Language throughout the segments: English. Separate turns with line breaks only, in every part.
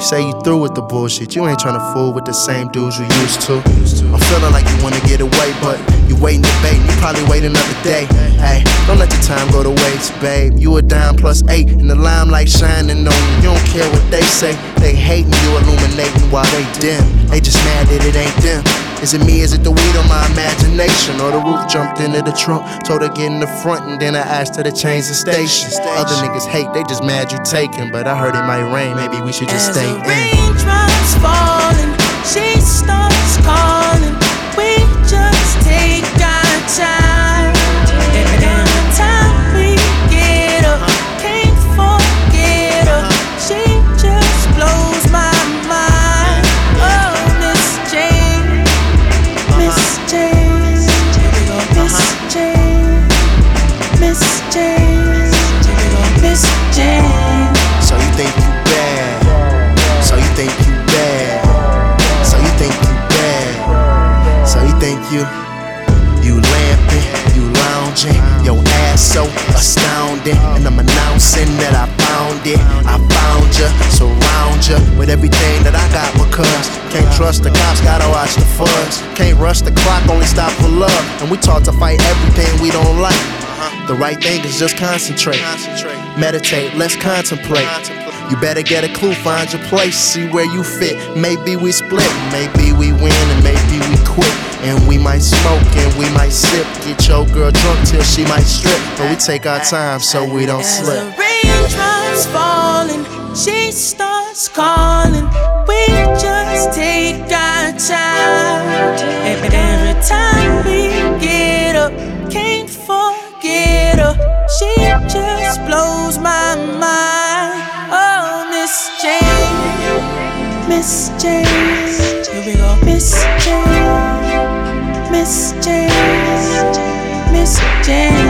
You say you through with the bullshit, you ain't tryna fool with the same dudes you used to. I'm feeling like you wanna get away, but you waiting to bait, you probably wait another day. Hey, don't let your time go to waste, babe. You a dime plus eight, and the limelight shining on you. You don't care what they say, they hating you, illuminating while they dim. They just mad that it ain't them. Is it me? Is it the weed or my imagination? Or the roof jumped into the trunk, told her get in the front, and then I asked her to change the station. Other niggas hate, they just mad you taking, but I heard it might rain. Maybe we should just
As
stay
the
in.
Raindrops falling, she starts calling. We just take our time.
Ya with everything that I got because can't trust the cops, gotta watch the fuzz. Can't rush the clock, only stop for love, and we taught to fight everything we don't like. Uh-huh. The right thing is just concentrate, meditate, let's contemplate. You better get a clue, find your place, see where you fit. Maybe we split, maybe we win, and maybe we quit. And we might smoke and we might sip. Get your girl drunk till she might strip. But we take our time so we don't slip.
As
slip.
the raindrops falling, she starts calling. We just take our time. And Every time we get up, can't forget her. She just blows my mind. Oh, Miss Jane, Miss Jane. Here we go, Miss Jane, Miss Jane, Miss Jane.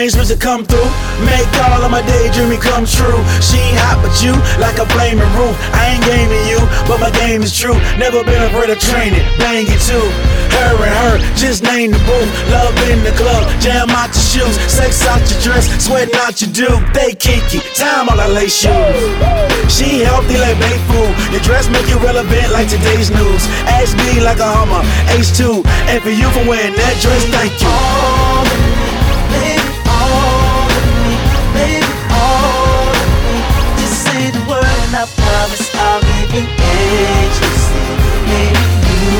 Arrangements to come through. Make all of my daydreaming come true. She ain't hot, but you like a flaming roof. I ain't gaming you, but my game is true. Never been afraid of training, bang it too. Her and her, just name the booth. Love in the club, jam out your shoes, sex out your dress, sweating out your dude. They kinky, time all I lace shoes. She healthy like baked food. Your dress make you relevant like today's news. Ask me like a Hummer, H2. And for you for wearing that dress, thank you.
All I promise I'll give you ecstasy. Maybe you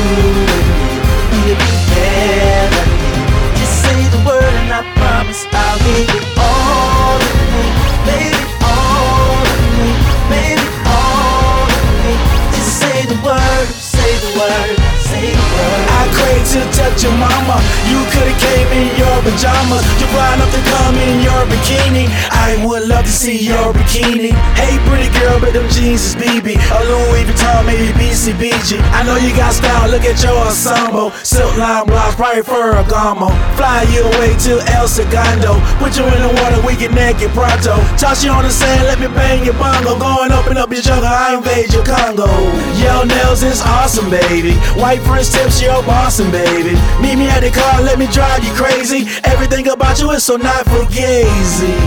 and me, we'll be heavenly. Just say the word and I promise I'll give you all of me, baby, all of me, baby, all of me. Just say the word, say the word, say the word.
I crave to your mama. You could've came in your pajamas. You're fly enough to come in your bikini. I would love to see your bikini. Hey, pretty girl, but them jeans is BB. A Louis Vuitton, maybe BCBG. I know you got style. Look at your ensemble. Silk line blouse, probably Ferragamo. Fly you away to El Segundo. Put you in the water, we get naked pronto. Toss you on the sand, let me bang your bongo. Go and open up your jungle, I invade your Congo. Your nails is awesome, baby. White French tips, you're bossing, baby. Meet me at the car, let me drive you crazy. Everything about you is so not fugazi.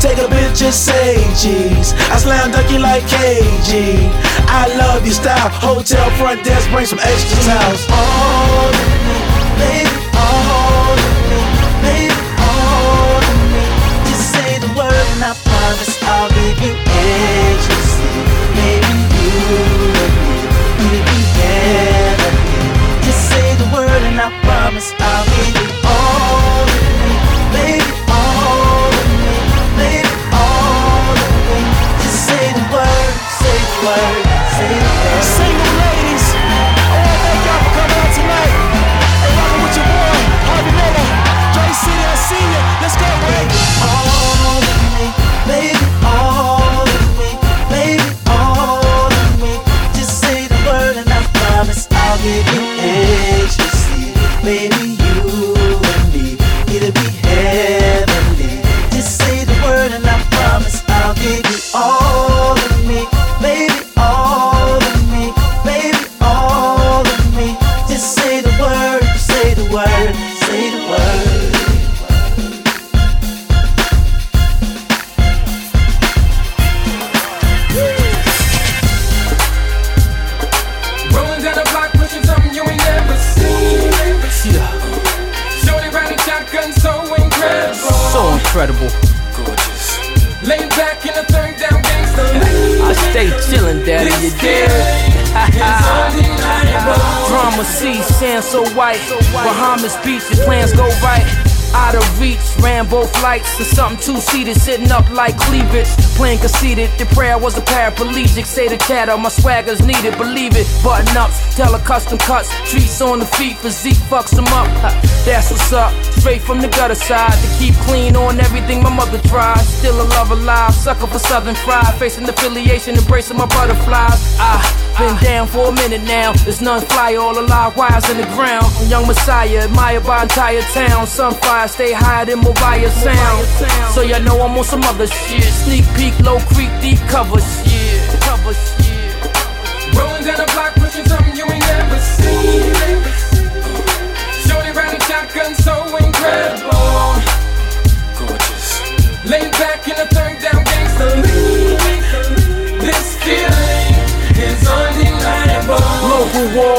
Take a picture, say cheese. I slam dunk you like KG. I love your style. Hotel front desk, bring some extra towels.
me, baby, promise I'll give
Bahamas Beach, the plans go right. Out of reach, Rambo flights or something two seated, sitting up like cleavage. Playing conceited, the prayer was a paraplegic. Say the chatter, my swagger's needed, believe it. Button ups, tell a custom cuts, treats on the feet, physique fucks them up. That's what's up, straight from the gutter side. To keep clean on everything my mother tried. Still a love alive, sucker for Southern fried. Facing affiliation, embracing my butterflies. I been down for a minute now. There's none fly, all alive wires in the ground. Young Messiah, admired by entire town. Sunfire, stay higher than Mobile sound. So y'all know I'm on some other shit. Sneak peek, low creek, deep cover shit. Cover shit.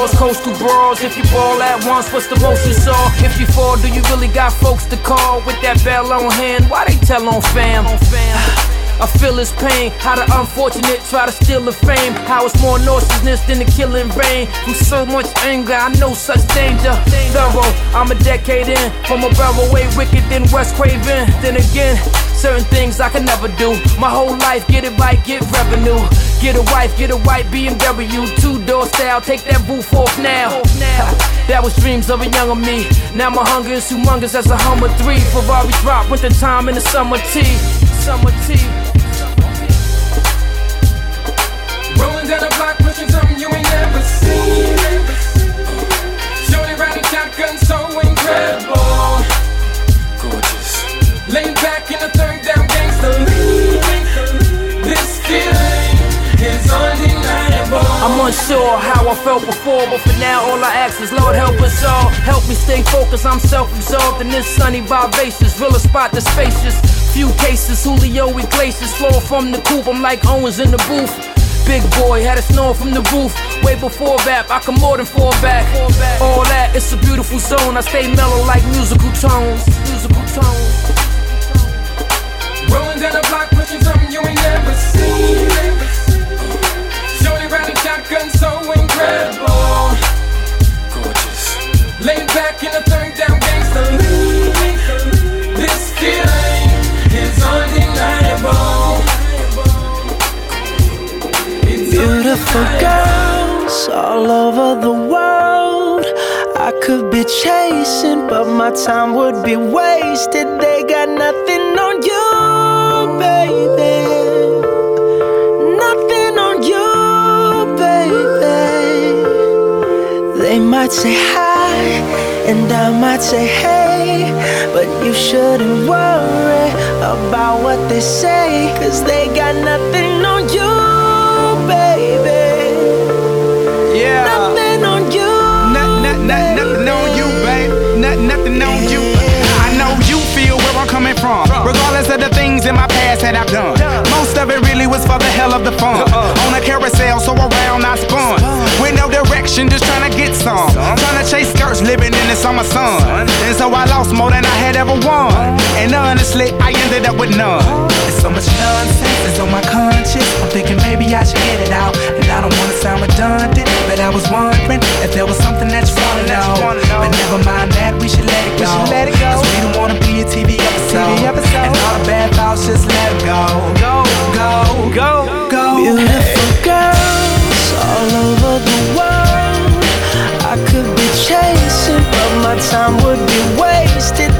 Wars, coastal brawls. If you ball at once, what's the most you saw? If you fall, do you really got folks to call with that bell on hand? Why they tell on fam? I feel his pain, how the unfortunate try to steal the fame. How it's more nauseousness than the killing rain. From so much anger, I know such danger. Thorough, I'm a decade in. From a barrel way wicked than Wes Craven. Then again, certain things I can never do. My whole life, get it right, get revenue. Get a wife, get a white BMW, two door style, take that roof off now. that was dreams of a younger me. Now my hunger is humongous as a Hummer 3. Ferrari drop, winter time in the summer tea. Summer tea.
Rolling down the block, pushing something you ain't never seen. Shorty riding shotgun, so incredible.
Gorgeous.
Laying back in the third down.
I'm unsure how I felt before, but for now all I ask is Lord help us all. Help me stay focused, I'm self-absorbed in this sunny vivacious. Real spot the spacious. Few cases, Julio Iglesias flow from the coop. I'm like Owens in the booth. Big boy had a snowing from the roof. Way before that, I can more than fall back. All that, it's a beautiful zone. I stay mellow like musical tones. Musical tones.
Rolling down the block, pushing something you ain't never seen. Laying back in the third down gangster league. This feeling is undeniable. It's
Beautiful girls all over the world. I could be chasing, but my time would be wasted. They got nothing on you, baby. Nothing on you, baby. They might say hi, and I might say hey, but you shouldn't worry about what they say, cause they got nothing on you, baby.
Yeah.
Nothing on you.
Nothing, nothing, nothing, nothing on you, babe. Nothing, nothing on you. I know you feel where I'm coming from. Regardless of the things in my past that I've done. Most of it really was for the hell of the fun. Uh-uh. On a carousel, with none. There's so much nonsense is on my conscience. I'm thinking maybe I should get it out. And I don't wanna sound redundant, but I was wondering if there was something that you wanna know. But never mind that, we should let it go. We, let it go. Cause we don't wanna be a TV episode. And all the bad thoughts, just let it go. Go, go, go, go.
Beautiful girls all over the world. I could be chasing, but my time would be wasted.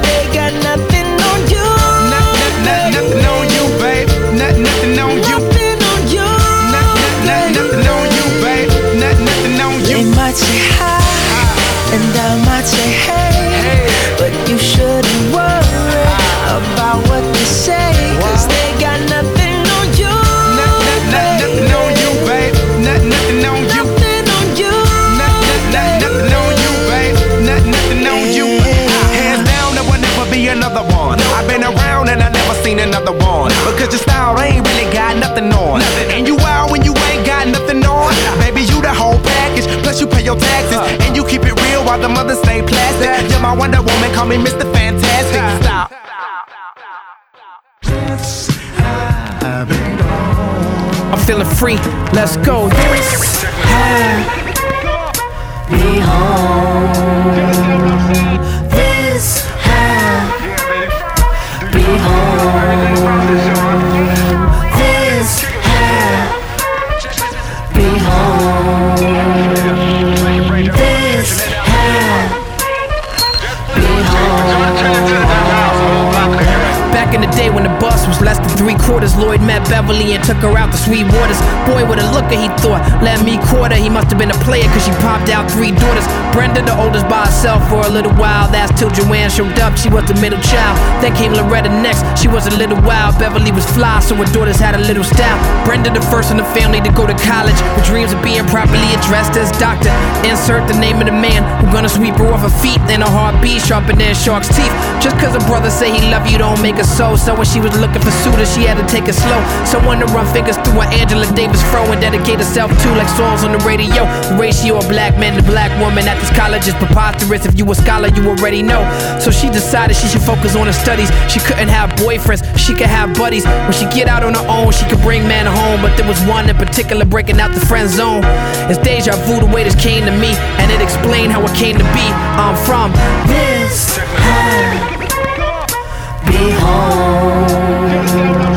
Your taxes. And you keep it real while the mothers stay plastic. You're my Wonder Woman, call me Mr. Fantastic. Stop.
I'm feeling free. Let's go.
Be home. This had be home.
Three quarters, Lloyd met Beverly and took her out to sweet waters. Boy, with a looker, he thought, let me quarter. He must have been a player, cause she popped out three daughters. Brenda, the oldest, by herself for a little while. That's till Joanne showed up, she was the middle child. Then came Loretta next, she was a little wild. Beverly was fly, so her daughters had a little style. Brenda, the first in the family to go to college, with dreams of being properly addressed as doctor. Insert the name of the man who gonna sweep her off her feet. And her heartbeat sharper than shark's teeth. Just cause her brother say he love you don't make her so. So when she was looking for suitors, she had to take it slow. Someone to run fingers through her Angela Davis fro and dedicate herself to like songs on the radio. The ratio of black man to black woman at this college is preposterous. If you a scholar, you already know. So she decided she should focus on her studies. She couldn't have boyfriends, she could have buddies. When she get out on her own, she could bring men home. But there was one in particular breaking out the friend zone. It's deja vu the way this came to me, and it explained how it came to be. I'm from
This be home.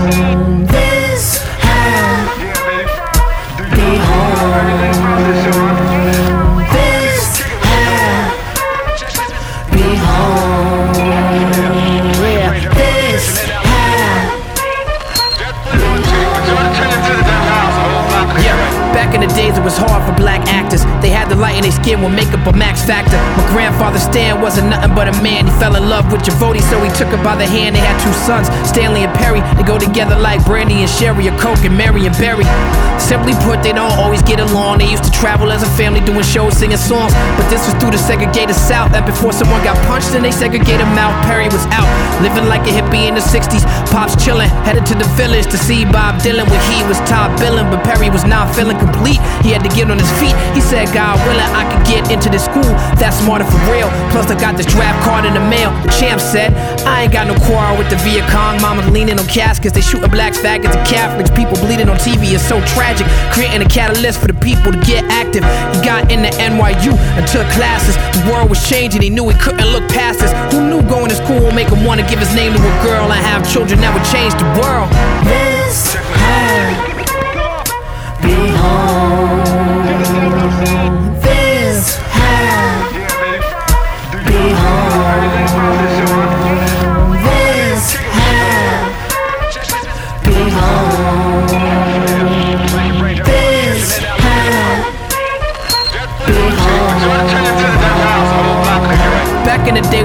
Was hard for black actors. They had the light in their skin with makeup a max factor. My grandfather Stan wasn't nothing but a man. He fell in love with Javoti, so he took her by the hand. They had two sons, Stanley and Perry. They go together like Brandy and Sherry, or Coke and Mary and Berry. Simply put, they don't always get along. They used to travel as a family doing shows, singing songs. But this was through the segregated South. And before someone got punched, and they segregated mouth. Perry was out, living like a hippie in the 60s. Pops chilling, headed to the village to see Bob Dylan when he was top billing. But Perry was not feeling complete. He had to get on his feet. He said, God willing, I could get into this school. That's smarter for real. Plus, I got this draft card in the mail. Champ said, I ain't got no quarrel with the Viet Cong. Mama's leaning on caskets. They shooting blacks, faggots, and Catholics. People bleeding on TV is so tragic. Creating a catalyst for the people to get active. He got into NYU and took classes. The world was changing. He knew he couldn't look past this. Who knew going to school would make him want to give his name to a girl and have children that would change the world?
This had be home.
In the day,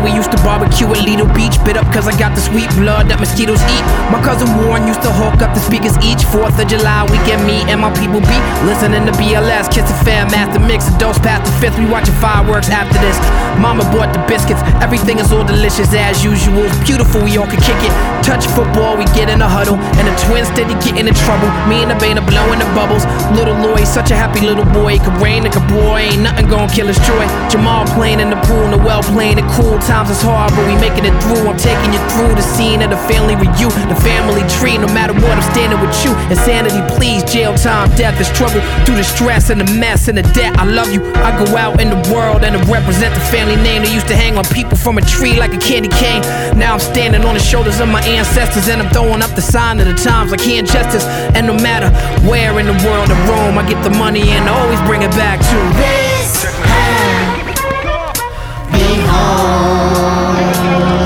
we barbecue at Lido Beach. Bit up cause I got the sweet blood that mosquitoes eat. My cousin Warren used to hook up the speakers each 4th of July weekend. Me and my people be listening to BLS, Kiss the Fam, Master Mix, and Dose past the fifth. We watching fireworks after this. Mama bought the biscuits, everything is all delicious as usual. Beautiful, we all can kick it. Touch football, we get in a huddle. And the twins steady getting in trouble. Me and the band are blowing the bubbles. Little Lloyd, such a happy little boy. Could rain, it could pour, ain't nothing gonna kill his joy. Jamal playing in the pool, Noel playing it cool. Times is hard, but we making it through. I'm taking you through the scene of the family reunion, the family tree. No matter what, I'm standing with you. Insanity, please, jail time, death, the struggle through the stress and the mess and the debt. I love you. I go out in the world and I represent the family name. They used to hang on people from a tree like a candy cane. Now I'm standing on the shoulders of my ancestors and I'm throwing up the sign of the times like hand justice. And no matter where in the world I roam, I get the money and I always bring it back to
This be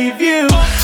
leave you.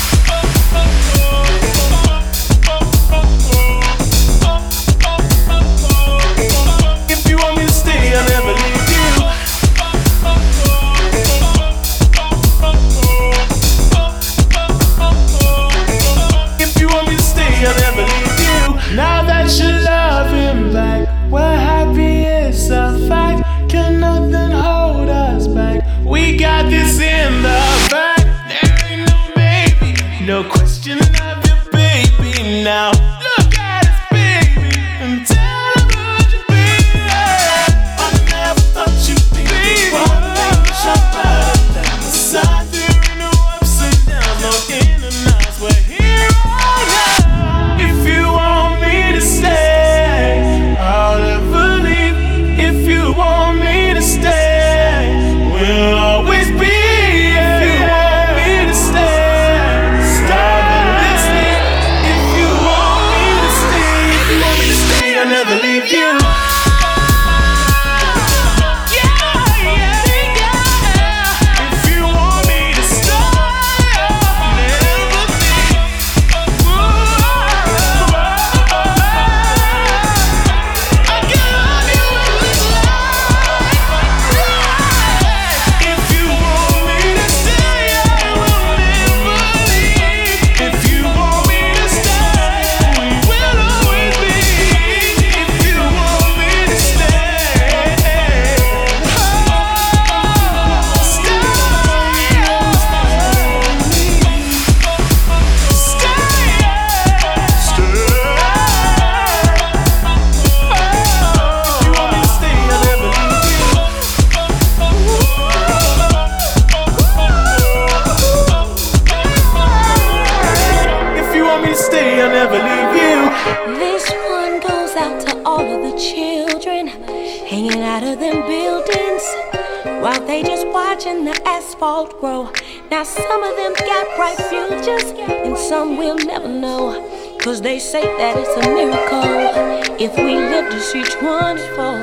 Now, some of them got bright futures, and some will never know. Cause they say that it's a miracle if we live to see one for.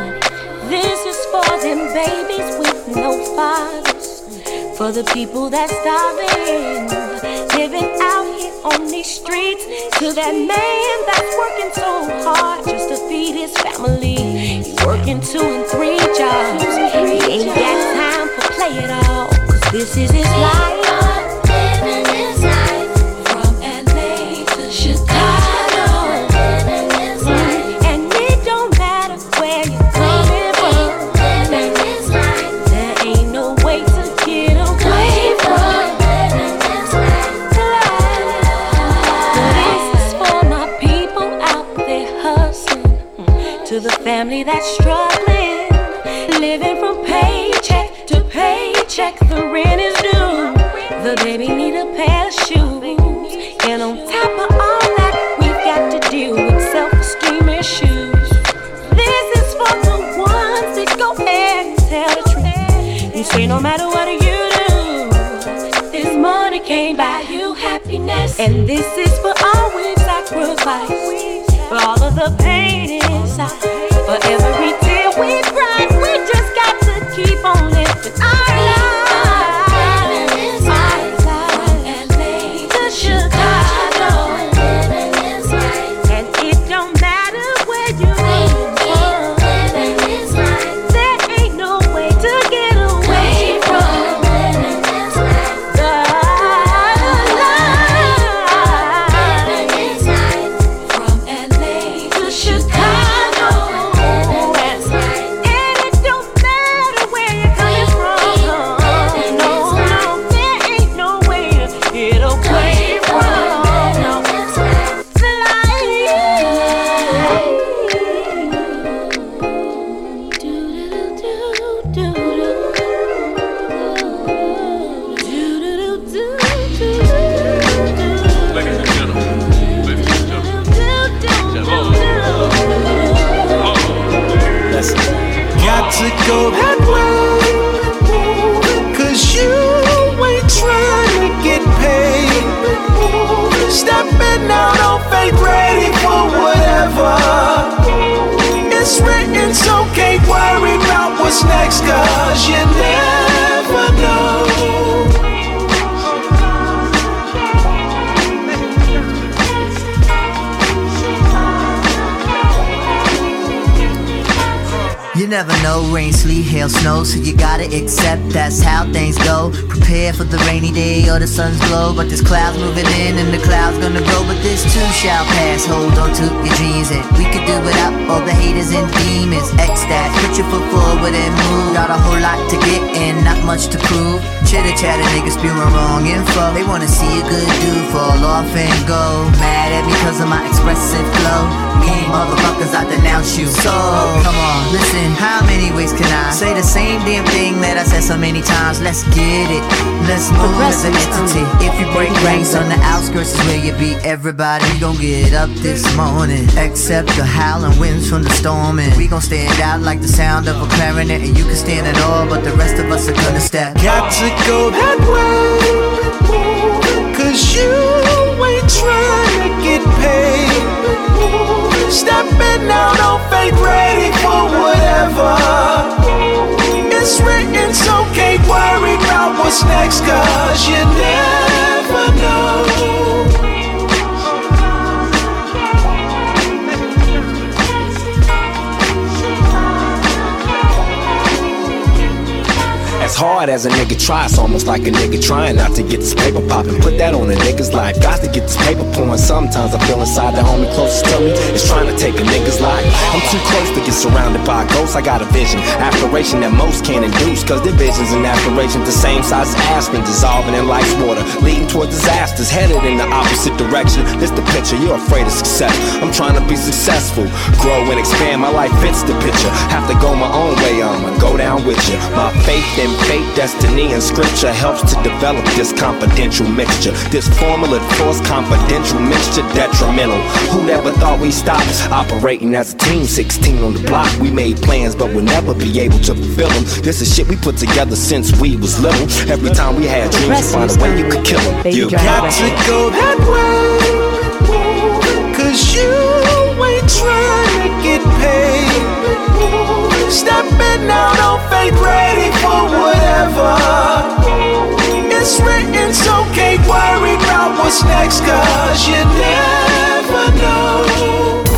This is for them babies with no fathers, for the people that's starving, living out here on these streets, to that man that's working so hard just to feed his family. He's working two and three jobs, he ain't got time for play at all. Cause this is his life. go.
Prepare for the rainy day or the sun's glow. But there's clouds moving in and the clouds gonna go. But this too shall pass. Hold on to your dreams and we could do without all the haters and demons. X that, put your foot forward and move. Got a whole lot to get and not much to prove. Chitter chatter niggas spewing wrong info. They wanna see a good dude fall off and go. Mad at me cause of my expressive flow. Mean motherfuckers, I denounce you. So come on, listen. How many ways can I say the same damn thing that I said so many times? Let's get it. Let's move as an entity. If you break ranks on the outskirts is where you be. Everybody gon' get up this morning. Except the howling winds from the storm. And we gon' stand out like the sound of a clarinet. And you can stand it all, but the rest of us are gonna step.
Got to go that way. Cause you ain't trying to get paid. Stepping out on faith, ready for whatever. It's written, so can't worry about what's next, cause you never know.
As hard as a nigga try, it's almost like a nigga trying not to get this paper poppin'. Put that on a nigga's life. Got to get this paper pouring. Sometimes I feel inside the homie closest to me is trying to take a nigga's life. I'm too close to get surrounded by ghosts. I got a vision, aspiration that most can't induce. Cause their visions and aspirations the same size as Aspen, dissolving in life's water, leading toward disasters, headed in the opposite direction. This the picture, you're afraid of success. I'm trying to be successful, grow and expand. My life fits the picture. Have to go my own way, I'ma go down with you. My faith in fate, destiny, and scripture helps to develop this confidential mixture. This formula force confidential mixture detrimental. Who never thought we stopped operating as a team? 16 on the block, we made plans, but we'll never be able to fulfill them. This is shit we put together since we was little. Every time we had dreams, you find a way you could kill them. You
Got to go that way. Cause you ain't trying to get paid. Stepping out on faith, ready for whatever. It's written, so can't worry about what's next, cause you never know.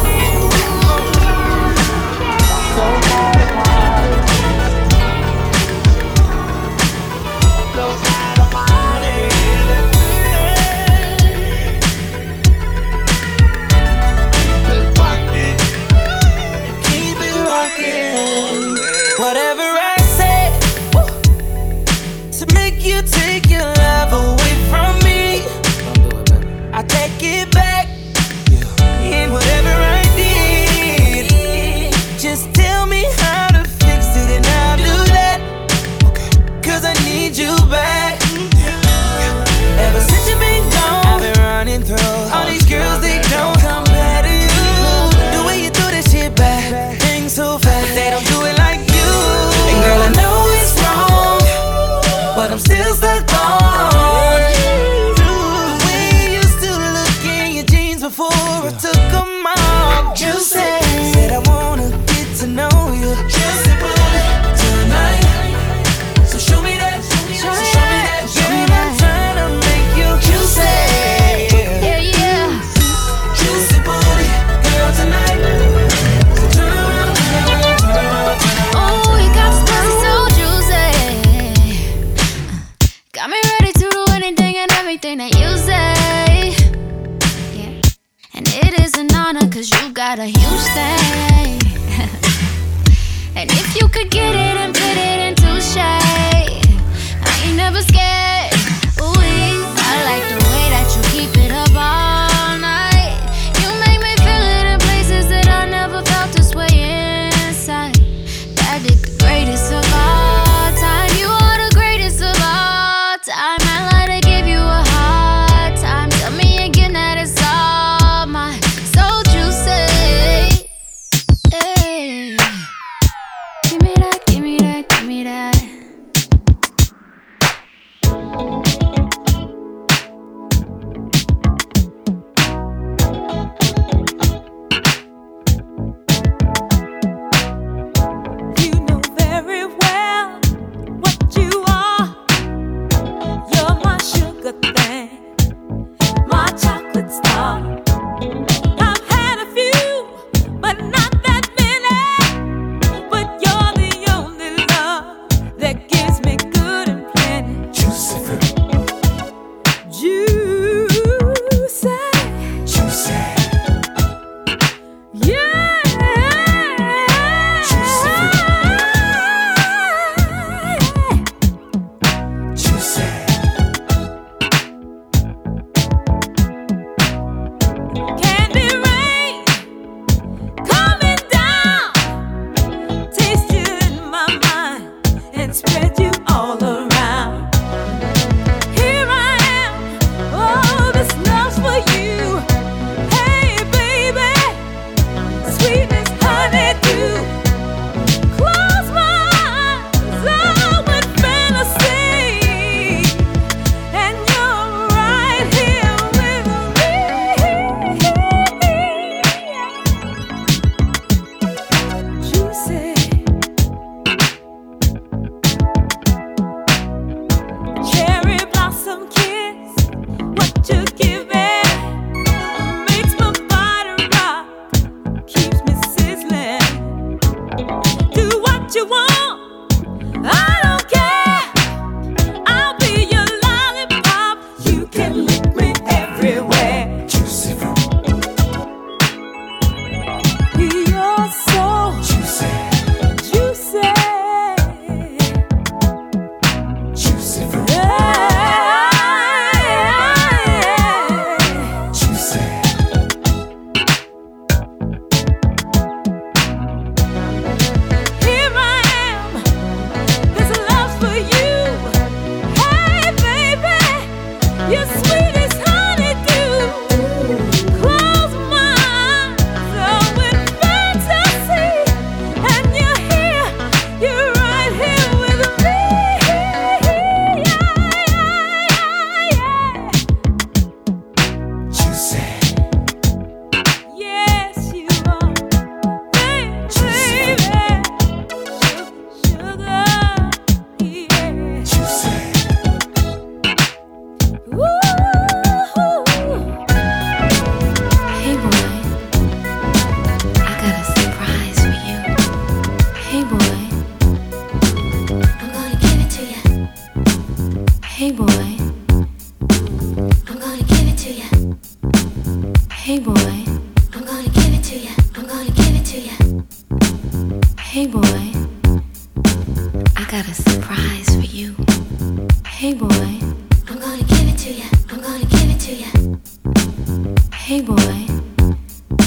Hey
boy,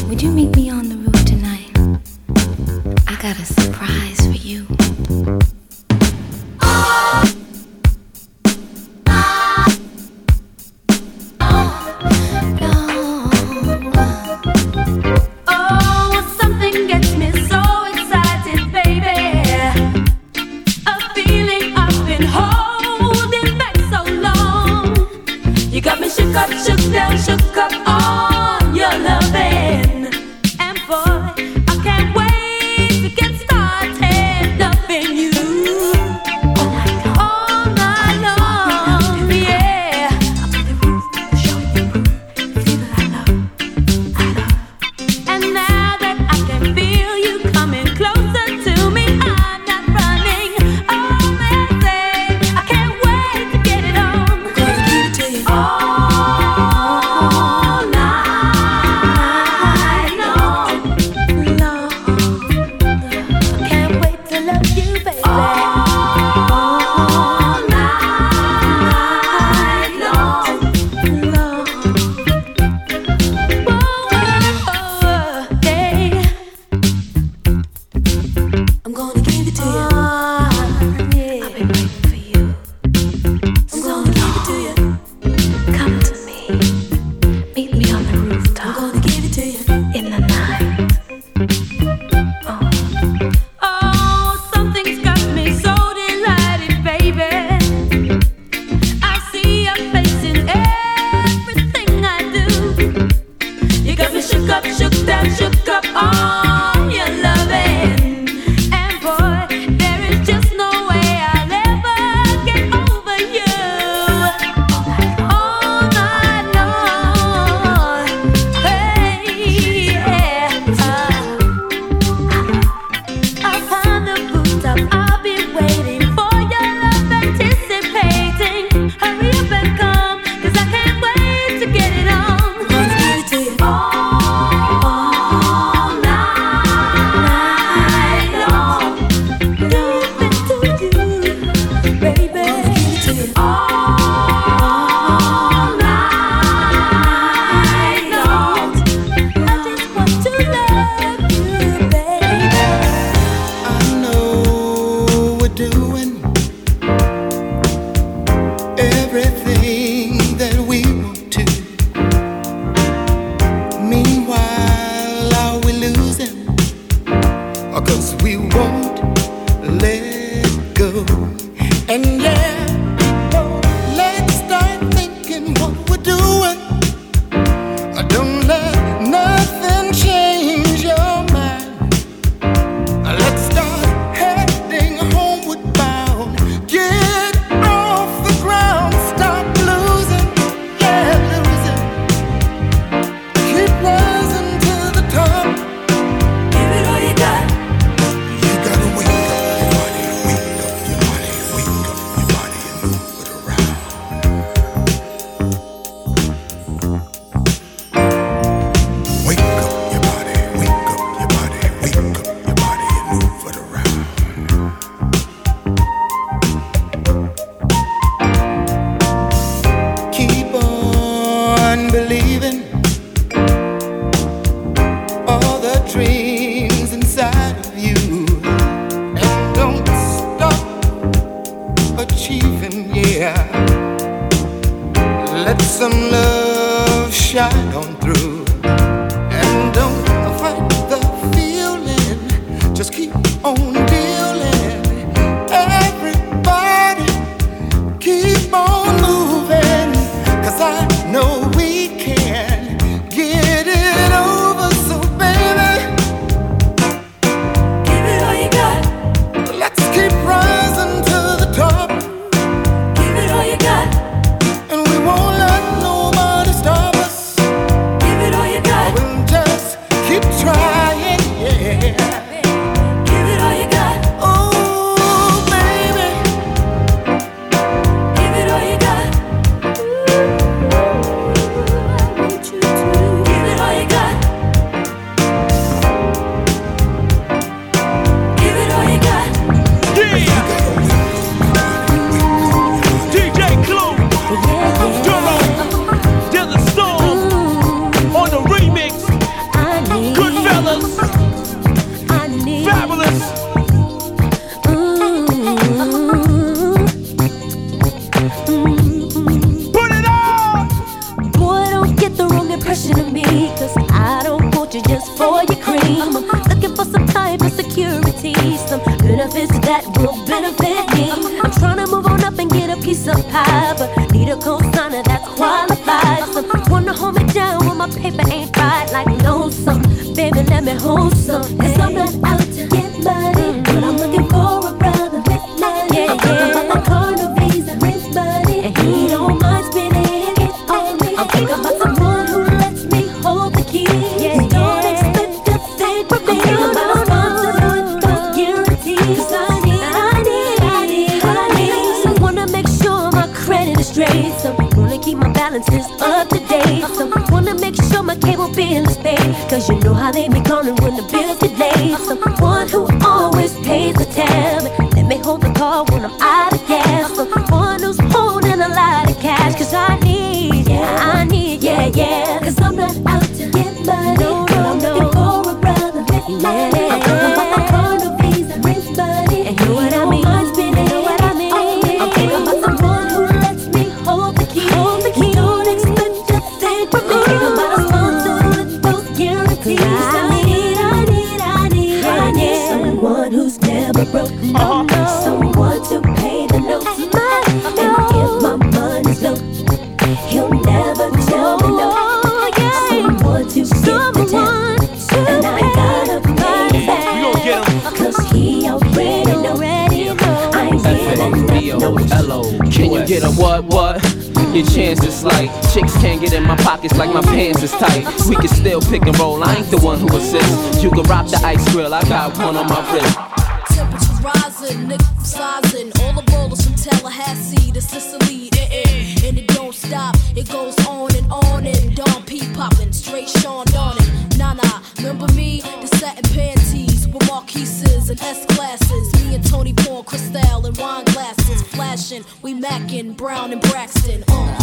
would you meet me on the
Cristo. pockets like my pants is tight. We can still pick and roll, I ain't the one who assists. You can rock the ice grill, I got one on my wrist.
Temperatures rising, niggas sizing. All the bowlers from Tallahassee to Sicily, eh-eh. And it don't stop, it goes on and on and Don P popping, straight Sean Donning. Nah, nah, remember me? The satin panties with Marquises and S glasses. Me and Tony pouring Cristal and wine glasses, flashing. We macking Brown and Braxton. Uh.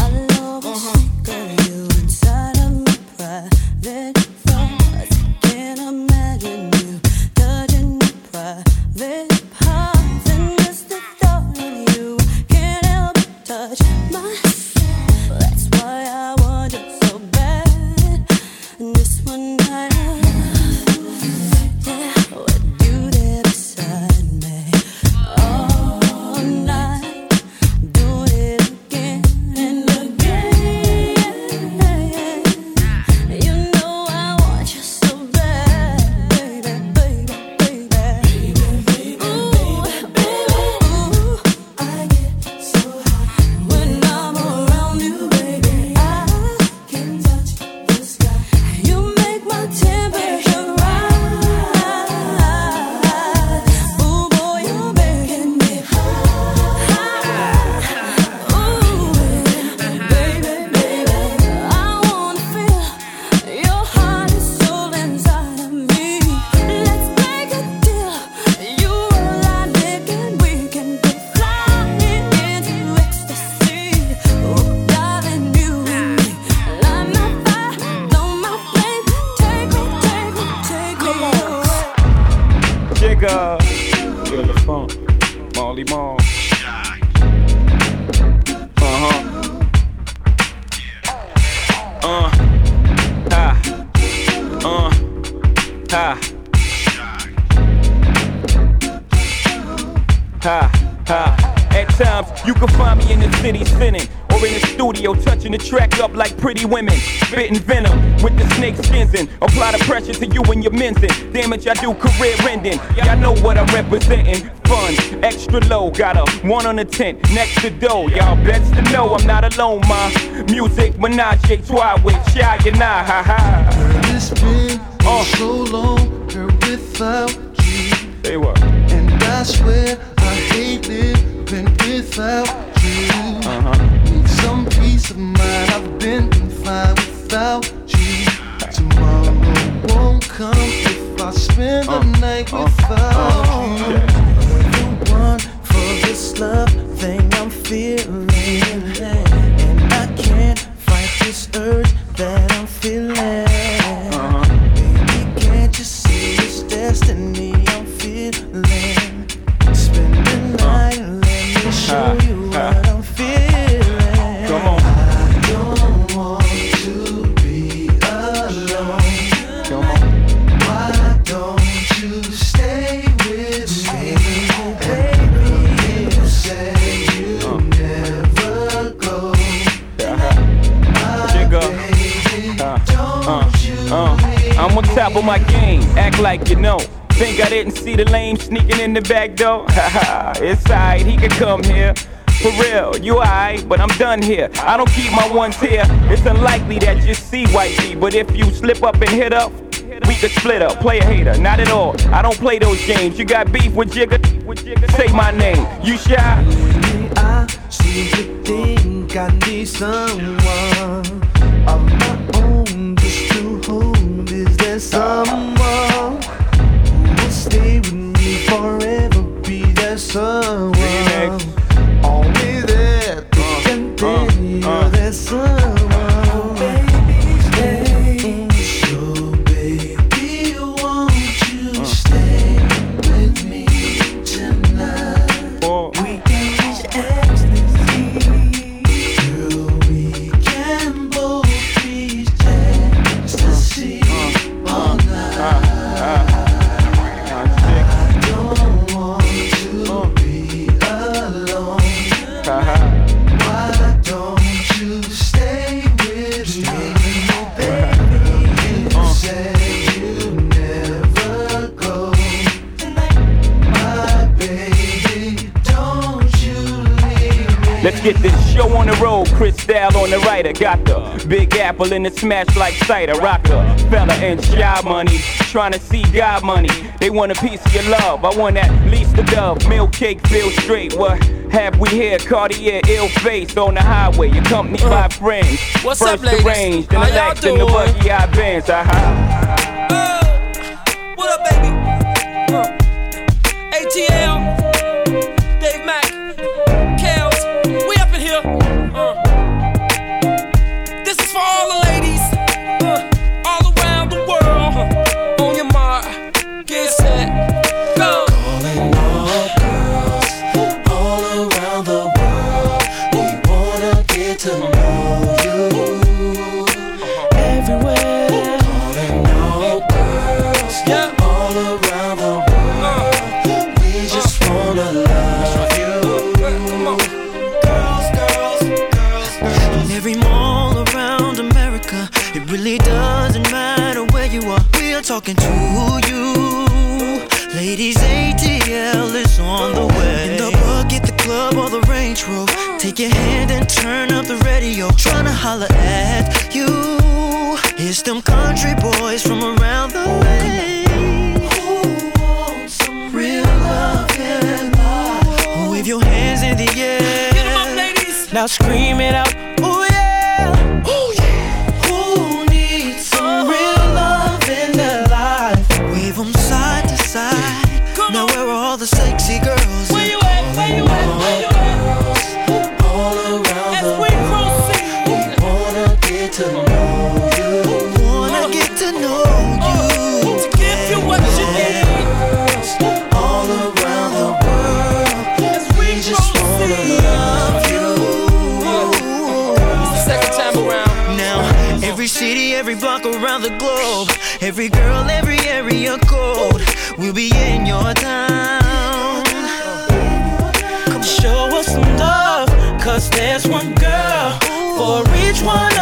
on the tent next to dough. Y'all best to know I'm not alone, ma. Music, menage, trois with Shy and I, ha ha.
Girl, it's been oh. so long, girl, without you.
They were.
And I swear I hate living without you.
Uh-huh.
Need some peace of mind. I've been fine without you. Tomorrow won't come if I spend the uh, night uh. without uh, you. Yeah. The one for this love.
Of my game, act like you know. Think I didn't see the lame sneaking in the back door? Haha, it's alright, he can come here. For real, you alright, but I'm done here. I don't keep my ones here. It's unlikely that you see wifey, but if you slip up and hit up, we could split up. Play a hater, not at all. I don't play those games. You got beef with Jigga? Say my name. You shy?
I seem to think I need someone Someone who will stay with me forever? Be there someone
get this show on the road. Cristal on the writer. Got the Big Apple in the smash like cider. Rocker, fella and shy money. Trying to see God money. They want a piece of your love. I want at least a dove. Milk cake, feel straight. What have we here? Cartier, ill face on the highway. Accompanied by friends.
What's
First
up, ladies?
the range, then
How
the
y'all
then the
doing?
buggy I bands. Uh-huh.
It really doesn't matter where you are. We are talking to you. Ladies, ATL is on the way. In the bucket, the club, or the Range Rover. Take your hand and turn up the radio. Tryna holler at you. It's them country boys from around the way. Who wants some real love Wave your hands in the air. Now scream it out. Be in your town. Come show us some love, cause there's one girl for each one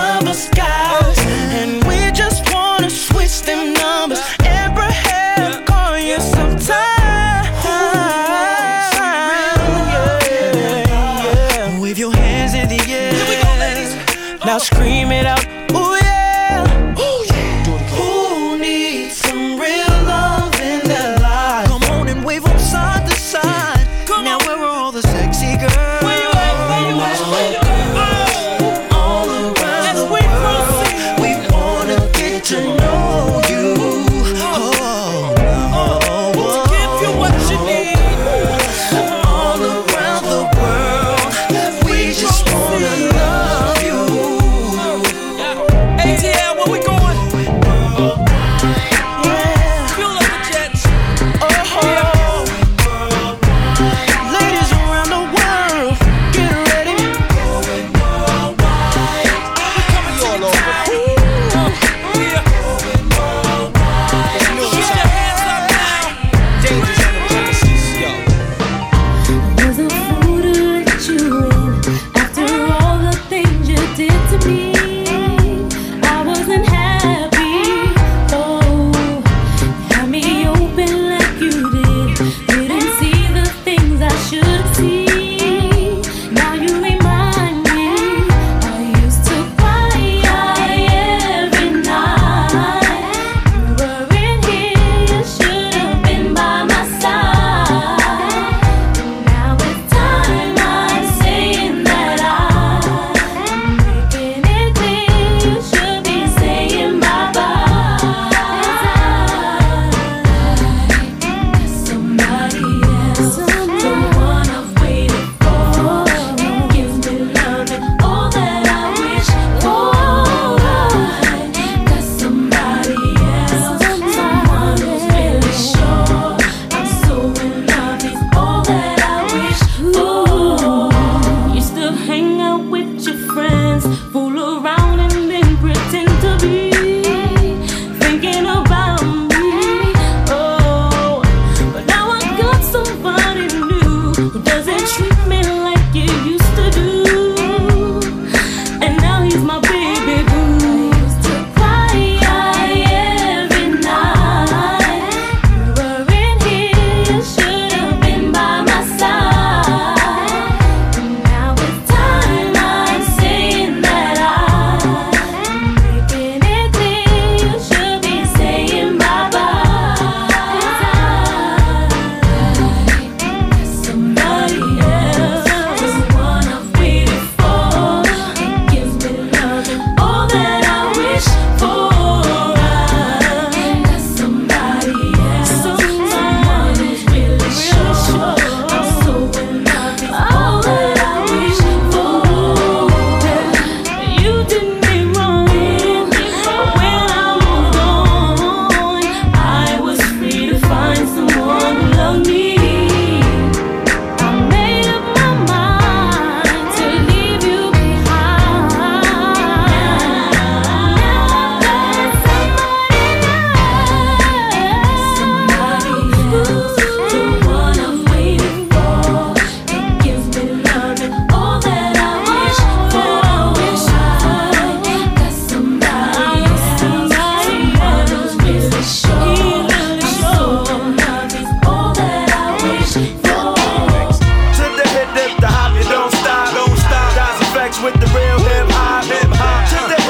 hip hop. Hip hop. To the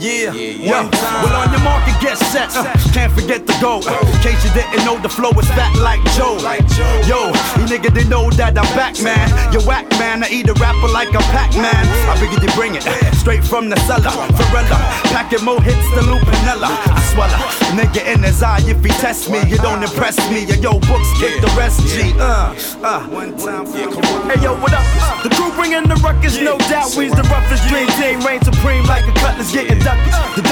Uh. Yeah, yeah. Well, on your market, get set. Uh, can't forget the goal. Uh, in case you didn't know, the flow is fat like Joe. Yo, you nigga didn't know that I'm back, man. You whack, man. I eat a rapper like a Pac Man. I figured you bring it straight from the cellar. Forella, packing more hits than Lou Piniella. I swallow. Nigga in his eye, if he test me, you don't impress me. Yo, yo, books kick the rest, G. Uh, uh. One time, Hey, yo, what up? The crew bringing the ruckus, no doubt. We's the roughest dream team, reign supreme like a cutlass getting The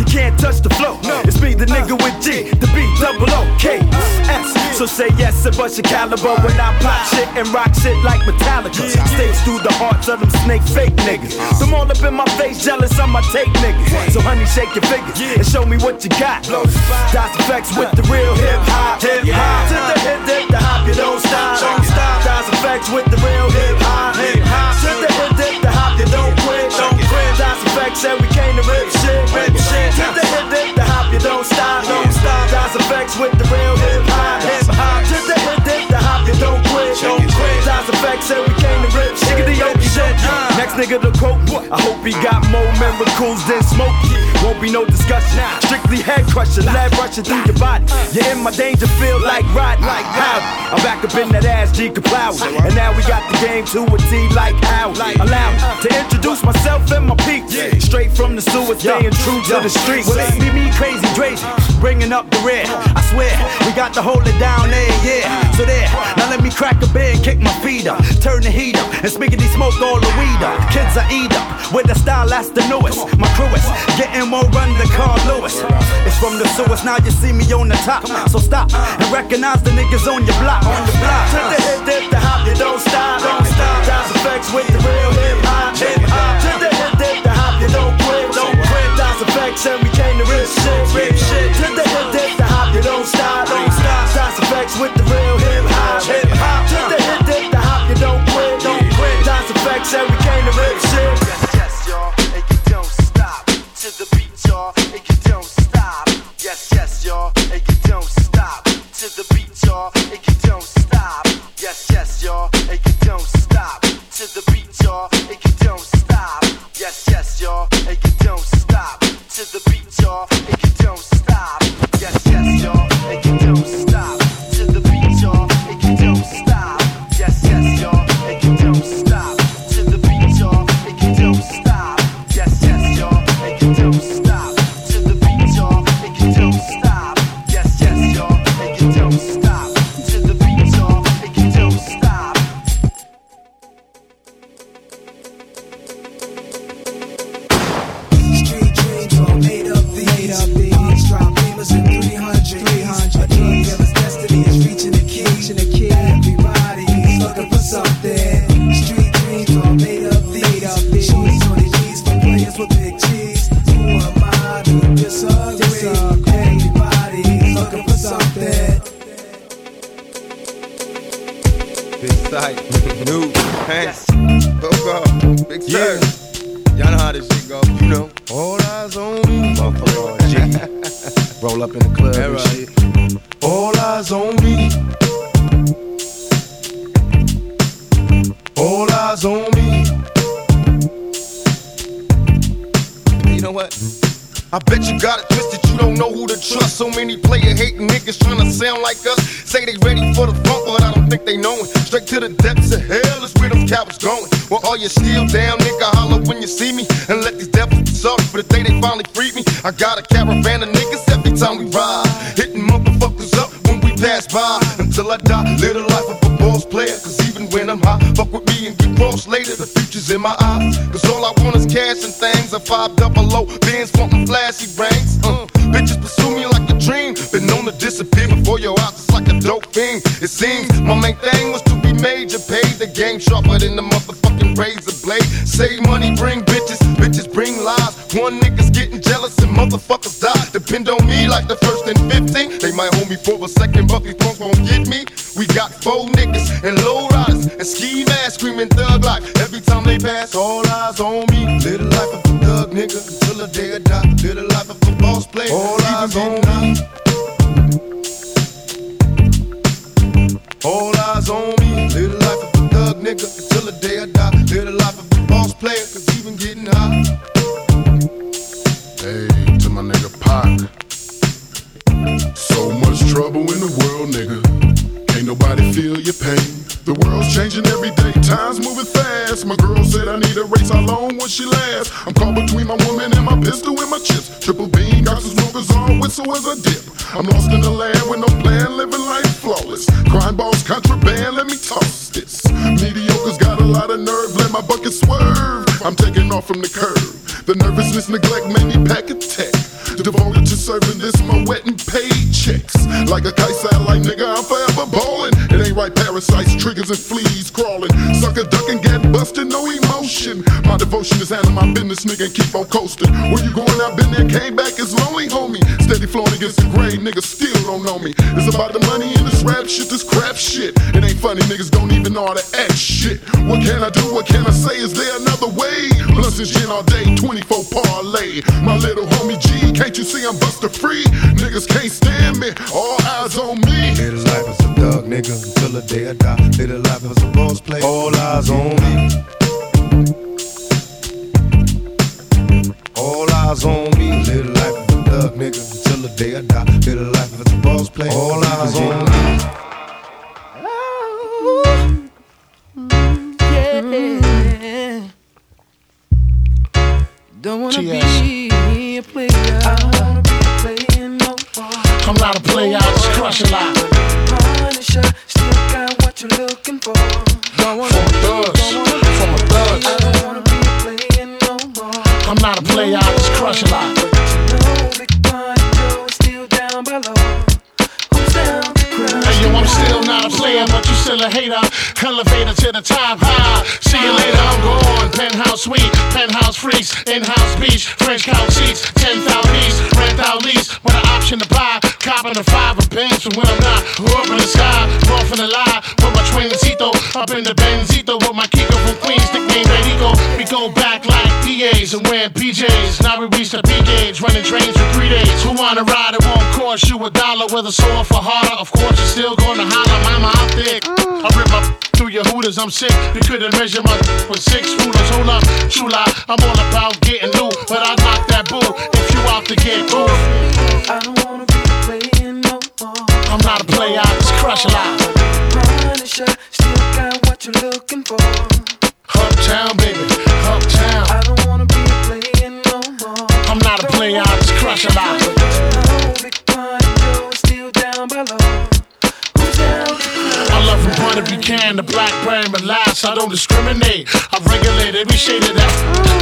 you can't touch the flow. It's me, the nigga with G, the B, double O, K, S. So say yes and bust your caliber when I pop shit and rock shit like Metallica. Stakes through the hearts of them snake fake niggas. Them all up in my face, jealous of my take niggas. So honey, shake your fingers and show me what you got. That's effects with the real hip hop, hip hop. To the hip dip, the hop, you don't stop. That's effects with the real hip hop, hip hop. Effects and we came to rip shit, rip shit. To the hip dip, the hop, you don't stop, don't stop. That's effects with the real hip hop, hip hop. To the hip dip, the hop, you don't quit, don't quit. That's effects and we came to rip shit, rip shit. Next nigga to quote, I hope he got more miracles than Smokey. Won't be no discussion, strictly head crushing, lead rushing through your body. You're in my danger field like Rod, like how. I'm back up in that ass, G Kaplow. And now we got the game to a T like how. Allow me to introduce myself and my peak. Straight from the sewer, staying true to the streets. Well, it's me, me, crazy, crazy, bringing up the rear. I swear, we got to hold it down there, yeah. So there, now let me crack a and kick my feet up. Turn the heat up and spiggity smoke all the weed up. Kids are eat up with the style that's the newest. My crew is getting more run than Carl Lewis. It's from the sewers, now you see me on the top. So stop and recognize the niggas on your block. On your block. To the hip dip, the hop, you don't stop. Don't stop. That's effects with the real hip hop. Hip hop. To the hip dip, the hop, you don't quit. Don't quit. That's effects and we came to rip shit. Rip shit. To the hip dip, the hop, you don't stop. Don't stop. That's effects with the real. Hip Effects and we came to rip shit.
Yes, y'all, and you don't stop to the beat, y'all, and you don't stop. Yes, yes, y'all, and you
from the curb. shit, boo. I
don't wanna be playing no more.
I'm not a player, I just crush a lot.
I don't
discriminate. I regulate every shade of that.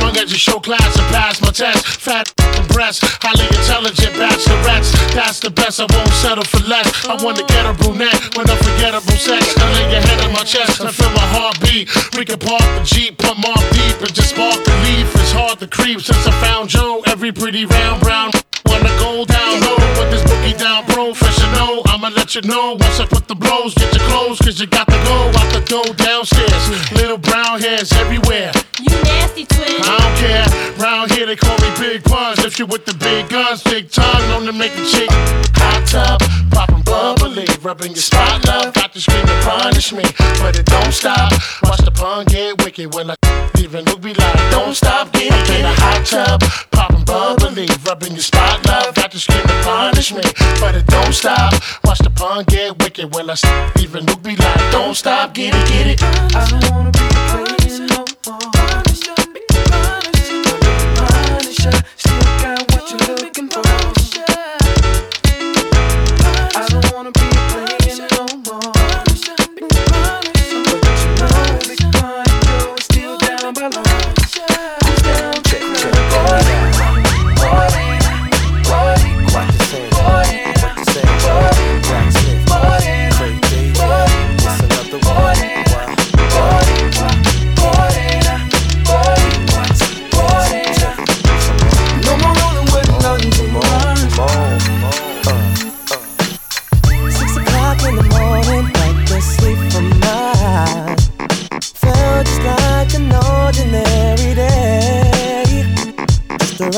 Long as you show class and pass my test. Fat breasts, highly intelligent bachelorettes. That's the best. I won't settle for less. I wanna get a brunette with unforgettable sex. I lay your head on my chest. I feel my heartbeat. We can park the jeep, pump off deep, and just spark the leaf. It's hard to creep since I found Joe. Every pretty round brown when I go down low with this boogie down professional. I'ma let you know once I put the blows, get your clothes, cause you got to go out the door downstairs. Little brown hairs everywhere.
You nasty twin.
I don't care. Round here they call me Big Pun. If you with the big guns, big time, known to make a chick hot tub, poppin' bubbly, rubbing your spot love. Got to scream to punish me, but it don't stop. Watch the pun get wicked when I even look be like, don't stop, getting in get a hot tub can't believe. Rubbing your spot, love, got the skin to punish me. But it don't stop. Watch the pun get wicked. when I st- even Luke be like, don't stop, get it, get it.
I don't wanna be crazy no more. Punish Punisher, be
punisher, be punisher.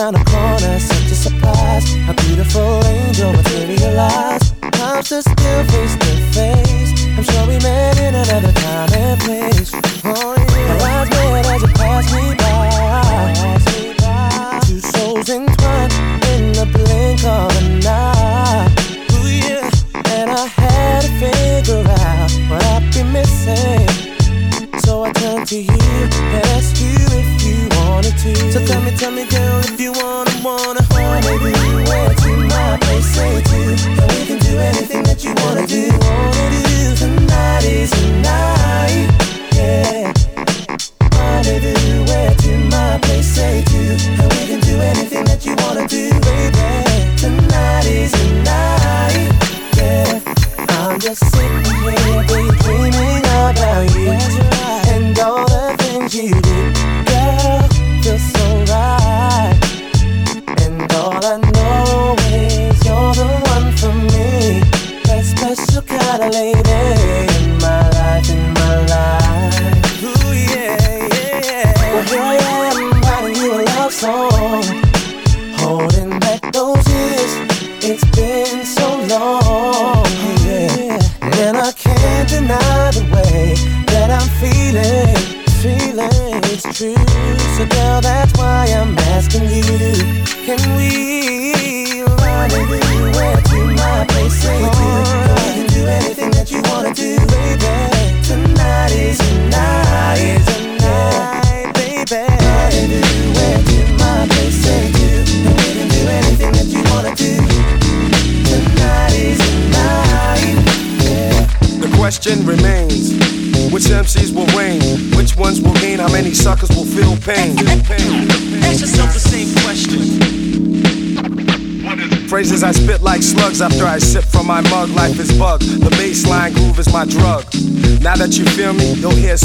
Around the corner, such a surprise. A beautiful angel materialized. I'm still still face to face. I'm sure we met in another time and place. Oh yeah, my eyes met as you passed me by. Two souls entwined in the blink of an eye. Ooh yeah, and I had to figure out what I'd be missing. So I turned to you and asked you if you wanted to. So tell me, tell me, girl,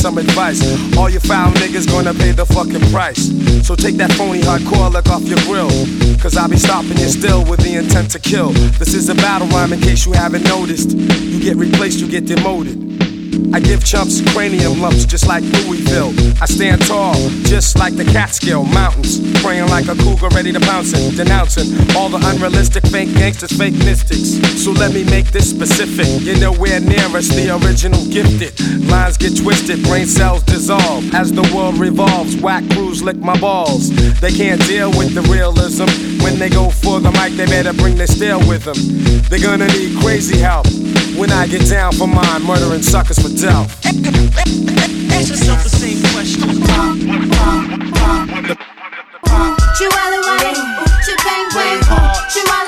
some advice. All you foul niggas gonna pay the fucking price. So take that phony hardcore look off your grill. Cause I'll be stopping you still with the intent to kill. This is a battle rhyme in case you haven't noticed. You get replaced, you get demoted. I give chumps cranium lumps just like Louisville. I stand tall, just like the Catskill Mountains. Praying like a cougar ready to pounce and denouncing all the unrealistic fake gangsters, fake mystics. So let me make this specific. You're nowhere near us, the original gifted. Lines get twisted, brain cells dissolve. As the world revolves, whack crews lick my balls. They can't deal with the realism. When they go for the mic, they better bring their steel with them. They're gonna need crazy help. When I get down for mine, murdering suckers for Delph.
Ask yourself the same question.
Chihuahua Wale, ooh, chi bang bang, ooh, Chihuahua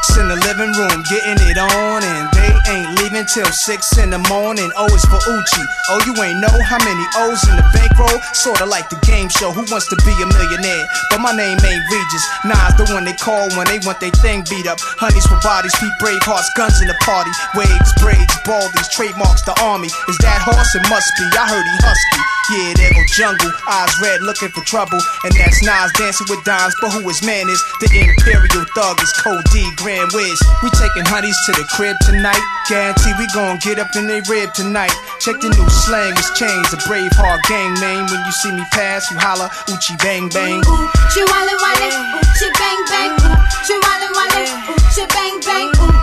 chicks in the living room getting it on, till six in the morning. Oh, o is for Uchi. Oh, you ain't know how many O's in the bankroll? Sorta like the game show, Who Wants to Be a Millionaire? But my name ain't Regis. Nas the one they call when they want their thing beat up. Honeys for bodies, Pete brave hearts, guns in the party. Waves, braids, baldies, trademarks the army. Is that horse? It must be. I heard he husky. Yeah, there go jungle, eyes red, looking for trouble. And that's Nas dancing with dimes, but who his man is? The Imperial Thug is Code D, Grand Wiz. We taking honeys to the crib tonight. Guarantee we gon' get up in they rib tonight. Check the new slang, it's changed. A brave heart gang name. When you see me pass, you holla, Uchi
bang bang. Chihuahua Wale, ooh, chi bang bang, ooh, Chihuahua Wale, ooh, chi bang bang, ooh,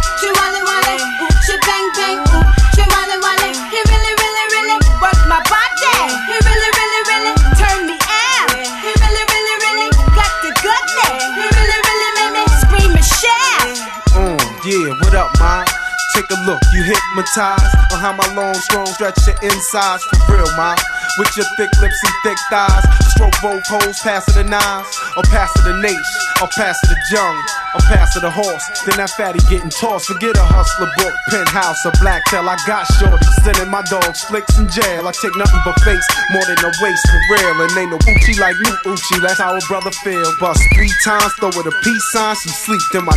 Take a look, you hypnotized on how my long, strong stretch your insides for real, man. With your thick lips and thick thighs, stroke both holes, pass the nines, or pass the nation, or pass the jung, or pass the horse. Then that fatty getting tossed. Forget a hustler book, penthouse, or black tail. I got shorty sending my dogs flicks in jail. I take nothing but face, more than a waist for real. And ain't no Uchi like me, Uchi. That's how a brother feel. Bust three times, throw it a peace sign. She sleep, then my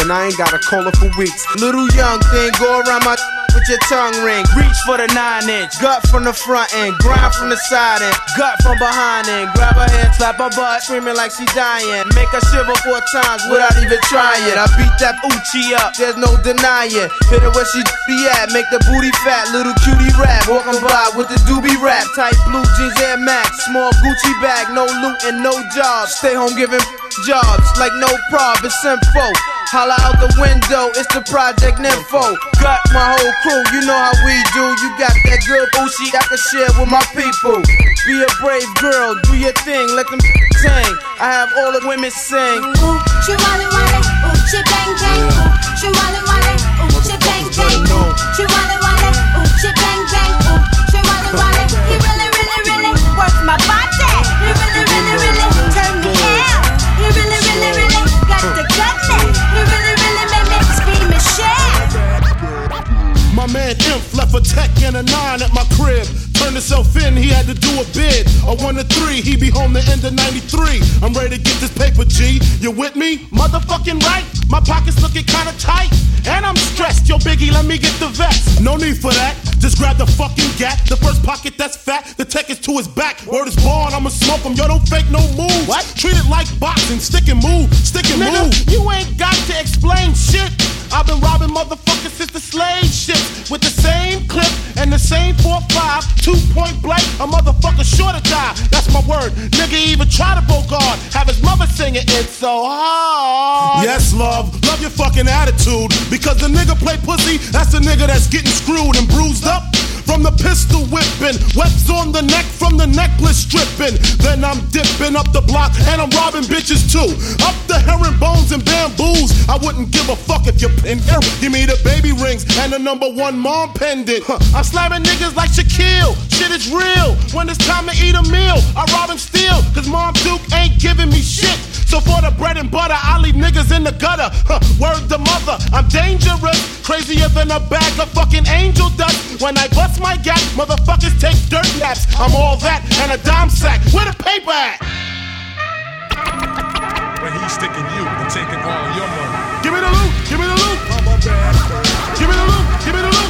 and I ain't got a caller for weeks. Little young thing, go around my with your tongue ring. Reach for the nine inch, gut from the front end, grind from the side end, gut from behind end. Grab her hand, slap her butt, screaming like she dying. Make her shiver four times without even trying. I beat that Uchi up, there's no denying. Hit her where she be at, make the booty fat, little cutie rap. Walking by with the doobie rap, tight blue jeans Air Max, small Gucci bag, no loot and no jobs. Stay home giving jobs like no prob, it's info. Holla out the window, it's the project nympho. Got my whole crew, you know how we do. You got that good Uchi I can share with my people. Be a brave girl, do your thing, let them sing. I have all the women sing.
She wale wale, ooh, she bang bang, ooh, she wale wale, ooh, she bang bang, ooh, she wale
Left tech and a nine at my crib. Turned himself in, he had to do a bid. A one to three, he be home the end of 93. I'm ready to get this paper, G. You with me? Motherfucking right. My pockets looking kinda tight. And I'm stressed. Yo, Biggie, let me get the vest. No need for that. Just grab the fucking gat. The first pocket that's fat. The tech is to his back. Word is born, I'ma smoke him. Yo, don't fake no move. What? Treat it like boxing. Stick and move. Stick and
Nigga,
move. You ain't got to explain shit. I've been robbing motherfuckers since the slave shit. With the same clip and the same 4-5, two point blank, a motherfucker sure to die. That's my word. Nigga even try to bogard. Have his mother singing it's so hard. Yes, love. Love your fucking attitude. Because the nigga play pussy, that's the nigga that's getting screwed and bruised up. From the pistol whipping, webs on the neck from the necklace stripping. Then I'm dipping up the block and I'm robbing bitches too. Up the herringbones and bamboos. I wouldn't give a fuck if you're in here. Give me the baby rings and the number one mom pendant. Huh. I'm slamming niggas like Shaquille. Shit is real. When it's time to eat a meal, I rob and steal. Cause Mom Duke ain't giving me shit. So for the bread and butter, I leave niggas in the gutter. Huh. Word the mother, I'm dangerous. Crazier than a bag of fucking angel dust. When I bust my gap, motherfuckers take dirt naps. I'm all that and a dime sack. Where the paper at?
But he's sticking you and taking all your money.
Give me the loot, give me the loot. Give me the loot, give me the loot.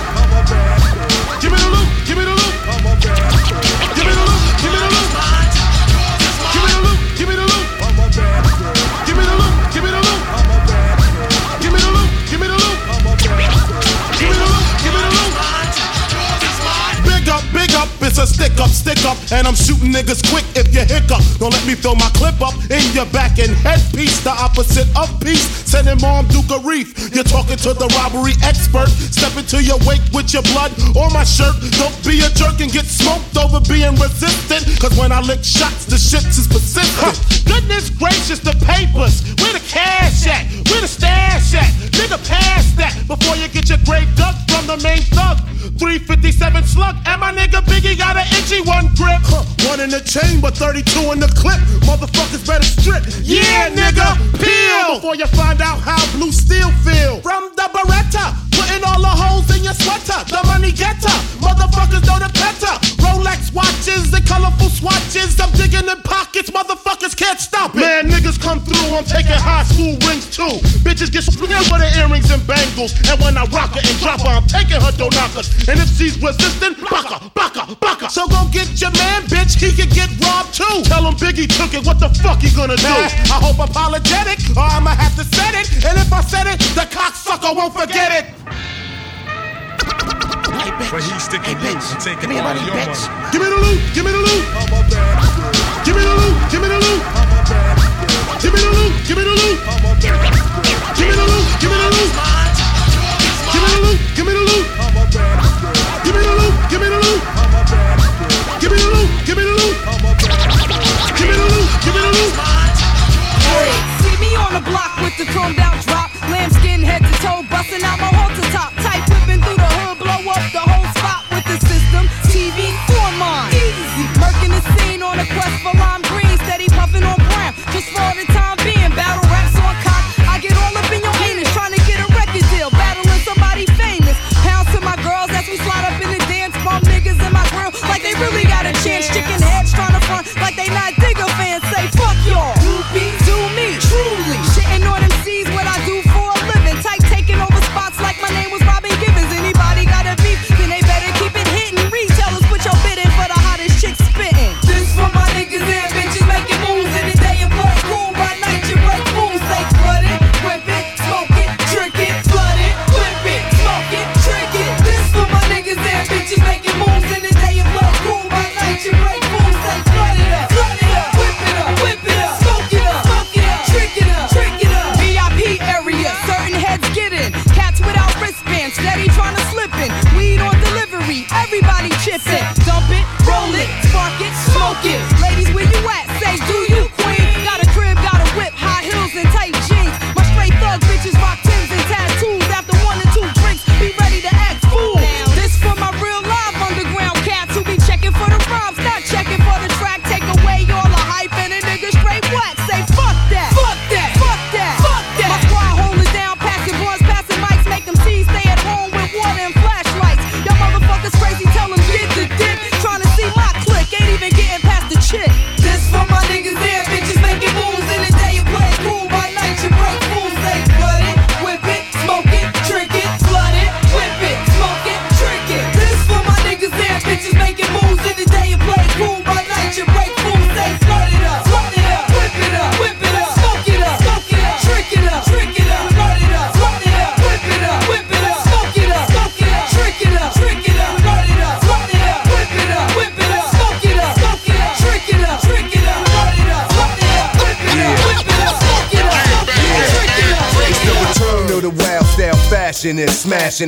A stick up, stick up, and I'm shooting niggas quick if you hiccup. Don't let me throw my clip up in your back and headpiece, the opposite of peace. Send Sending mom Duke a reef. You're talking to the robbery expert. Step into your wake with your blood on my shirt. Don't be a jerk and get smoked over being resistant. Cause when I lick shots, the shits is persistent. Goodness gracious, the papers. Where the cash at? Where the stash at? Nigga, pass that before you get your grave dug from the main thug. 357 slug, and my nigga Biggie got an itchy one grip. Huh, One in the chamber, 32 in the clip. Motherfuckers better strip. Yeah, nigga, peel before you find out how blue steel feel. From the Beretta, putting all the holes in your sweater. The money getter, motherfuckers know the better. Rolex watches and colorful swatches. I'm digging in pockets, motherfuckers can't stop it. Man, niggas come through, I'm taking high school rings too. Bitches get split with the earrings and bangles. And when I rock her and drop her, I'm taking her door knockers. And if she's resistant, baka, baka, baka. So go get your man, bitch, he could get robbed too. Tell him Biggie took it, what the fuck he gonna do? I hope apologetic, or I'ma have to set it. And if I said it, the cocksucker won't forget it. Hey, bitch.
But he's sticking hey, bitch. and taking all money, your bitch. money.
Give me the loot, give me the loot. I'm a bad. Give me the loot, give me the loot. I'm a bad. Give me the loot, give me the loot. I'm a bad. Give me the loot, give me the loot. Give me the loot, give me the loot. I'm a bad. Give me the loot, give me the loot. I'm a bad. Give me the loot, give me the loot. I'm a bad. Give me the loot, give me the loot.
Hey, see me on the block with the thrown down drop, lambskin head to toe, busting out my TV
give.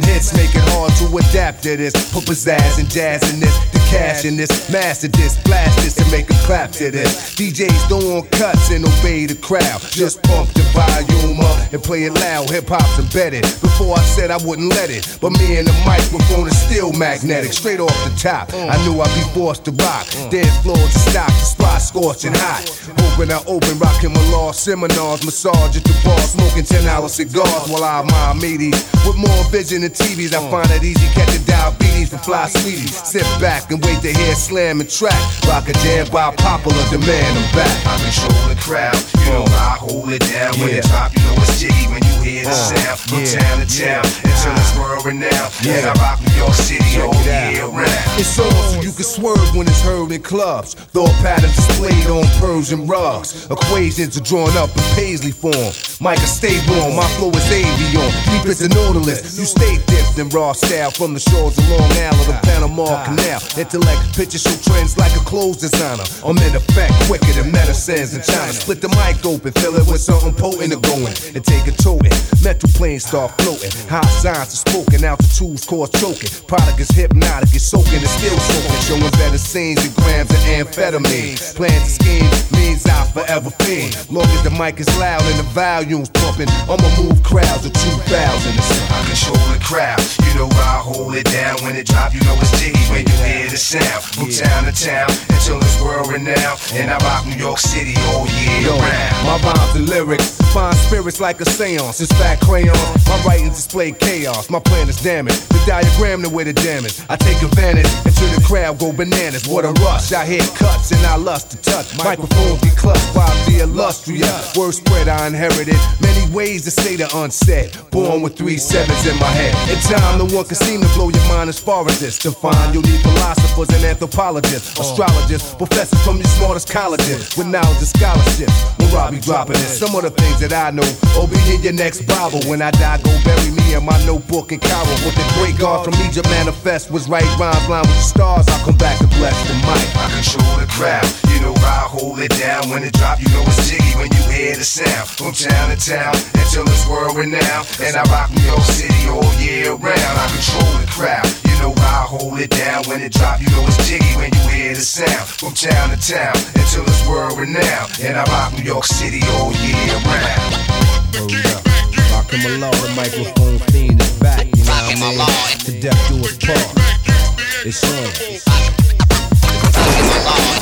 This, hits, make it hard to adapt to this. Put pizzazz and jazz in this, cash in this, master this, blast this, and make a clap to this. DJs don't want cuts and obey the crowd. Just pump the volume up and play it loud. Hip hop's embedded. Before I said I wouldn't let it, but me and the microphone is still magnetic. Straight off the top, I knew I'd be forced to rock. Dance floor to stop, the spot scorching hot. Open I open, rocking my law seminars, massage at the bar, smoking 10 hour cigars while I'm admire meaties. With more vision than TVs, I find it easy catching diabetes for fly sweeties. Sit back and wait to hear slam and track. Rock a jam by popular demand, I'm back.
I control the crowd, you know I hold it down. When it drop, you know it's jiggy when you hear the
Uh,
sound. From
yeah,
town to town, until it's world renowned. And I rock New York City all year round.
It's on so you can swerve when it's heard in clubs. Thought patterns displayed on Persian rugs. Equations are drawn up in paisley form. Micah, stay warm, my flow is avion. Deep as the Nautilus, you stay dipped in raw style from the shores of Long Island to Panama Canal. Intellect, picture show trends like a clothes designer. I'm in effect quicker than medicines in China. Split the mic open, fill it with something potent to go in, and take a toting. Mental planes start floating. High signs are spoken, altitudes cause choking. Product is hypnotic, it's soaking, it's still soaking. Showing better scenes and grams of amphetamine. Plans to scheme means I'll forever fiend. Long as the mic is loud and the volume's pumping, I'ma move crowds of 2,000.
I control the crowd, you know I hold it down. When it drop, you know it's jiggy when you hear the sound. From town to town, until it's world renowned. And I rock New York City all year
Yo,
round.
my rhymes and lyrics find spirits like a seance. It's fat crayon. My writings display chaos. My plan is damaged. The diagram the way the damage. I take advantage until the crowd go bananas. What a rush. I hear cuts and I lust to touch. Microphones be clutched by the illustrious. Word spread I inherited. Many ways to say the unsaid. Born with three sevens in my head. In time, no one can seem to blow your mind as far as this. To find you'll philosophers and anthropologists, oh. astrologists, professors from the smartest colleges with knowledge and scholarships. When Robbie dropping it, some of the things that I know. Oh, be in your next Bible. When I die, go bury me in my notebook in Cairo. With the great God from Egypt manifest was right rhymes line with the stars. I'll come back to bless the mic.
I control the crowd, you know I hold it down. When it drop, you know it's jiggy when you hear the sound. From town to town, until it's world renowned. And I rock New York City all year round. I control the crowd, you know I hold it down. When it drop, you know it's jiggy when you hear the sound. From town to town, until it's world renowned. And I rock New York City all year round.
Rock him along, the microphone fiend is back. You know what I mean? To death do us part. It's on.
Rockin' Now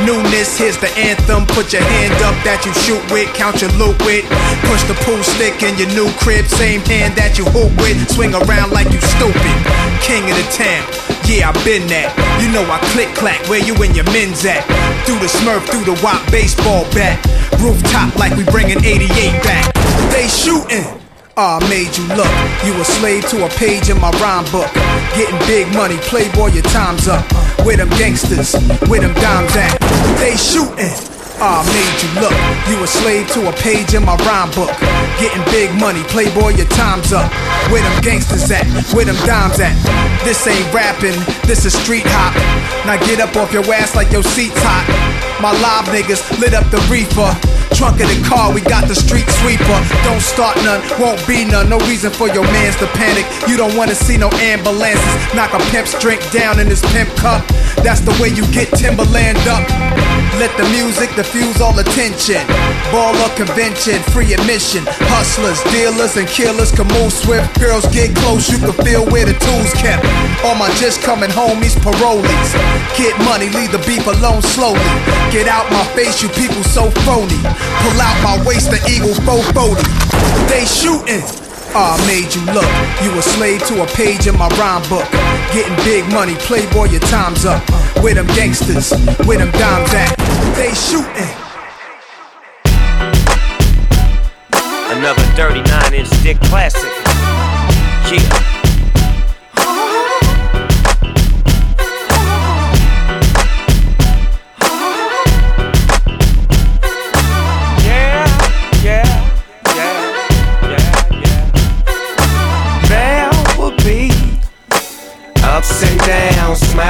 Newness, here's the anthem. Put your hand up that you shoot with, count your loot with. Push the pool stick in your new crib, same hand that you hoop with. Swing around like you stupid. King of the town. Yeah, I been that. You know I click clack where you and your men's at. Through the smurf, through the wop baseball bat. Rooftop like we bringing 88 back. They shooting. Ah, I made you look. You a slave to a page in my rhyme book. Getting big money, playboy, your time's up. Where them gangsters, where them dimes at? They shooting. I made you look. You a slave to a page in my rhyme book. Getting big money, playboy, your time's up. Where them gangsters at? Where them dimes at? This ain't rapping, this is street hop. Now get up off your ass like your seat's hot. My live niggas lit up the reefer. Trunk of the car, we got the street sweeper. Don't start none, won't be none. No reason for your mans to panic. You don't wanna see no ambulances. Knock a pimp's drink down in his pimp cup. That's the way you get Timberland up. Let the music diffuse all attention. Ball or convention, free admission. Hustlers, dealers, and killers can move swift. Girls get close, you can feel where the tools kept. All my just coming homies, parolees. Get money, leave the beef alone slowly. Get out my face, you people so phony. Pull out my waist, the eagle 440. They shooting. Ah, I made you look. You a slave to a page in my rhyme book. Getting big money, playboy, your time's up. With them gangsters, with them dimes at. They shooting.
Another 39 inch dick classic. Yeah.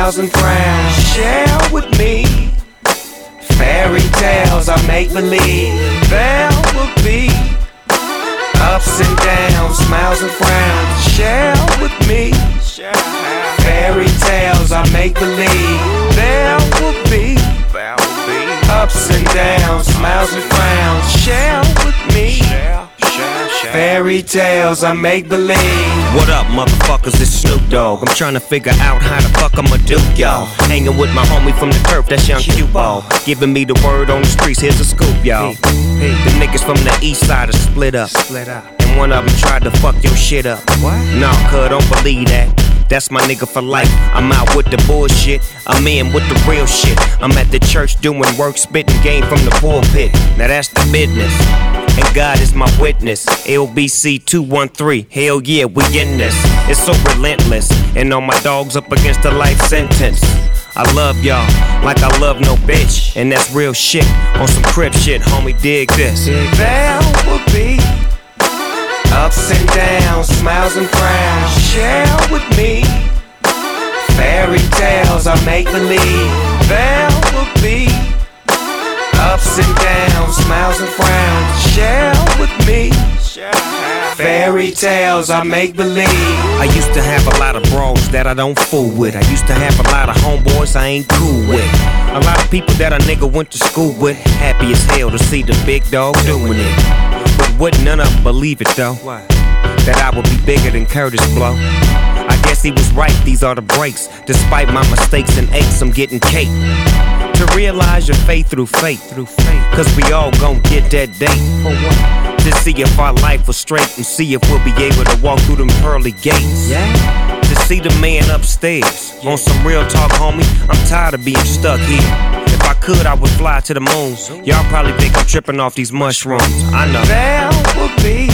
Downs, smiles and frowns. Share with me fairy tales I make believe. There will be ups and downs, smiles and frowns. Share with me fairy tales I make believe. There will be ups and downs, smiles and frowns. Share with me. Fairy tales I make believe. What up, motherfuckers? It's Snoop Dogg. I'm trying to figure out how the fuck I'ma do, y'all. Hanging with my homie from the turf, that's young Q Ball. Giving me the word on the streets, here's a scoop, y'all. The niggas from the east side are split up. Split up. And one of them tried to fuck your shit up. What? Nah, cuz don't believe that. That's my nigga for life. I'm out with the bullshit. I'm in with the real shit. I'm at the church doing work, spitting game from the pulpit. Now that's the business. And God is my witness. LBC 213. Hell yeah, we in this. It's so relentless. And all my dogs up against a life sentence. I love y'all like I love no bitch. And that's real shit. On some crib shit, homie, dig this. There will be ups and downs, smiles and frowns. Share with me I make believe. There will be ups and downs, smiles and frowns. Share with me. Fairy tales I make believe. I used to have a lot of bros that I don't fool with. I used to have a lot of homeboys I ain't cool with. A lot of people that a nigga went to school with. Happy as hell to see the big dog doing it. But wouldn't none of them believe it though? That I would be bigger than Kurtis Blow. Guess he was right, these are the breaks. Despite my mistakes and aches, I'm getting cake. To realize your faith through faith, through faith. Cause we all gon' get that date. To see if our life was straight and see if we'll be able to walk through them pearly gates. Yeah. To see the man upstairs. On some real talk, homie, I'm tired of being stuck here. If I could, I would fly to the moon. Y'all probably think I'm tripping off these mushrooms. I know. There will be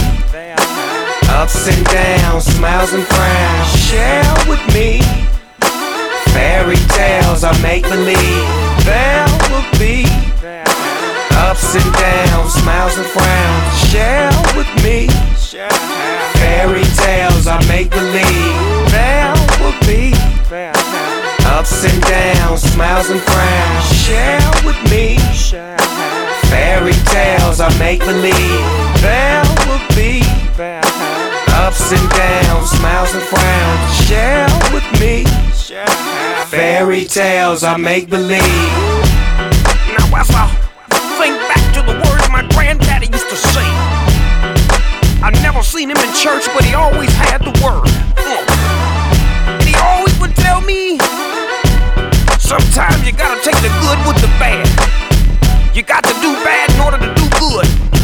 ups and downs, smiles and frowns. Share with me fairy tales I make believe. There will be ups and downs, smiles and frowns. Share with me fairy tales I make believe. There will be ups and downs, smiles and frowns. Share with me fairy tales I make believe. There will be ups and downs, smiles and frowns. Share with me fairy tales I make believe. Now as I think back to the words my granddaddy used to say, I never seen him in church, but he always had the word. And he always would tell me, sometimes you gotta take the good with the you got to do bad in order to do good.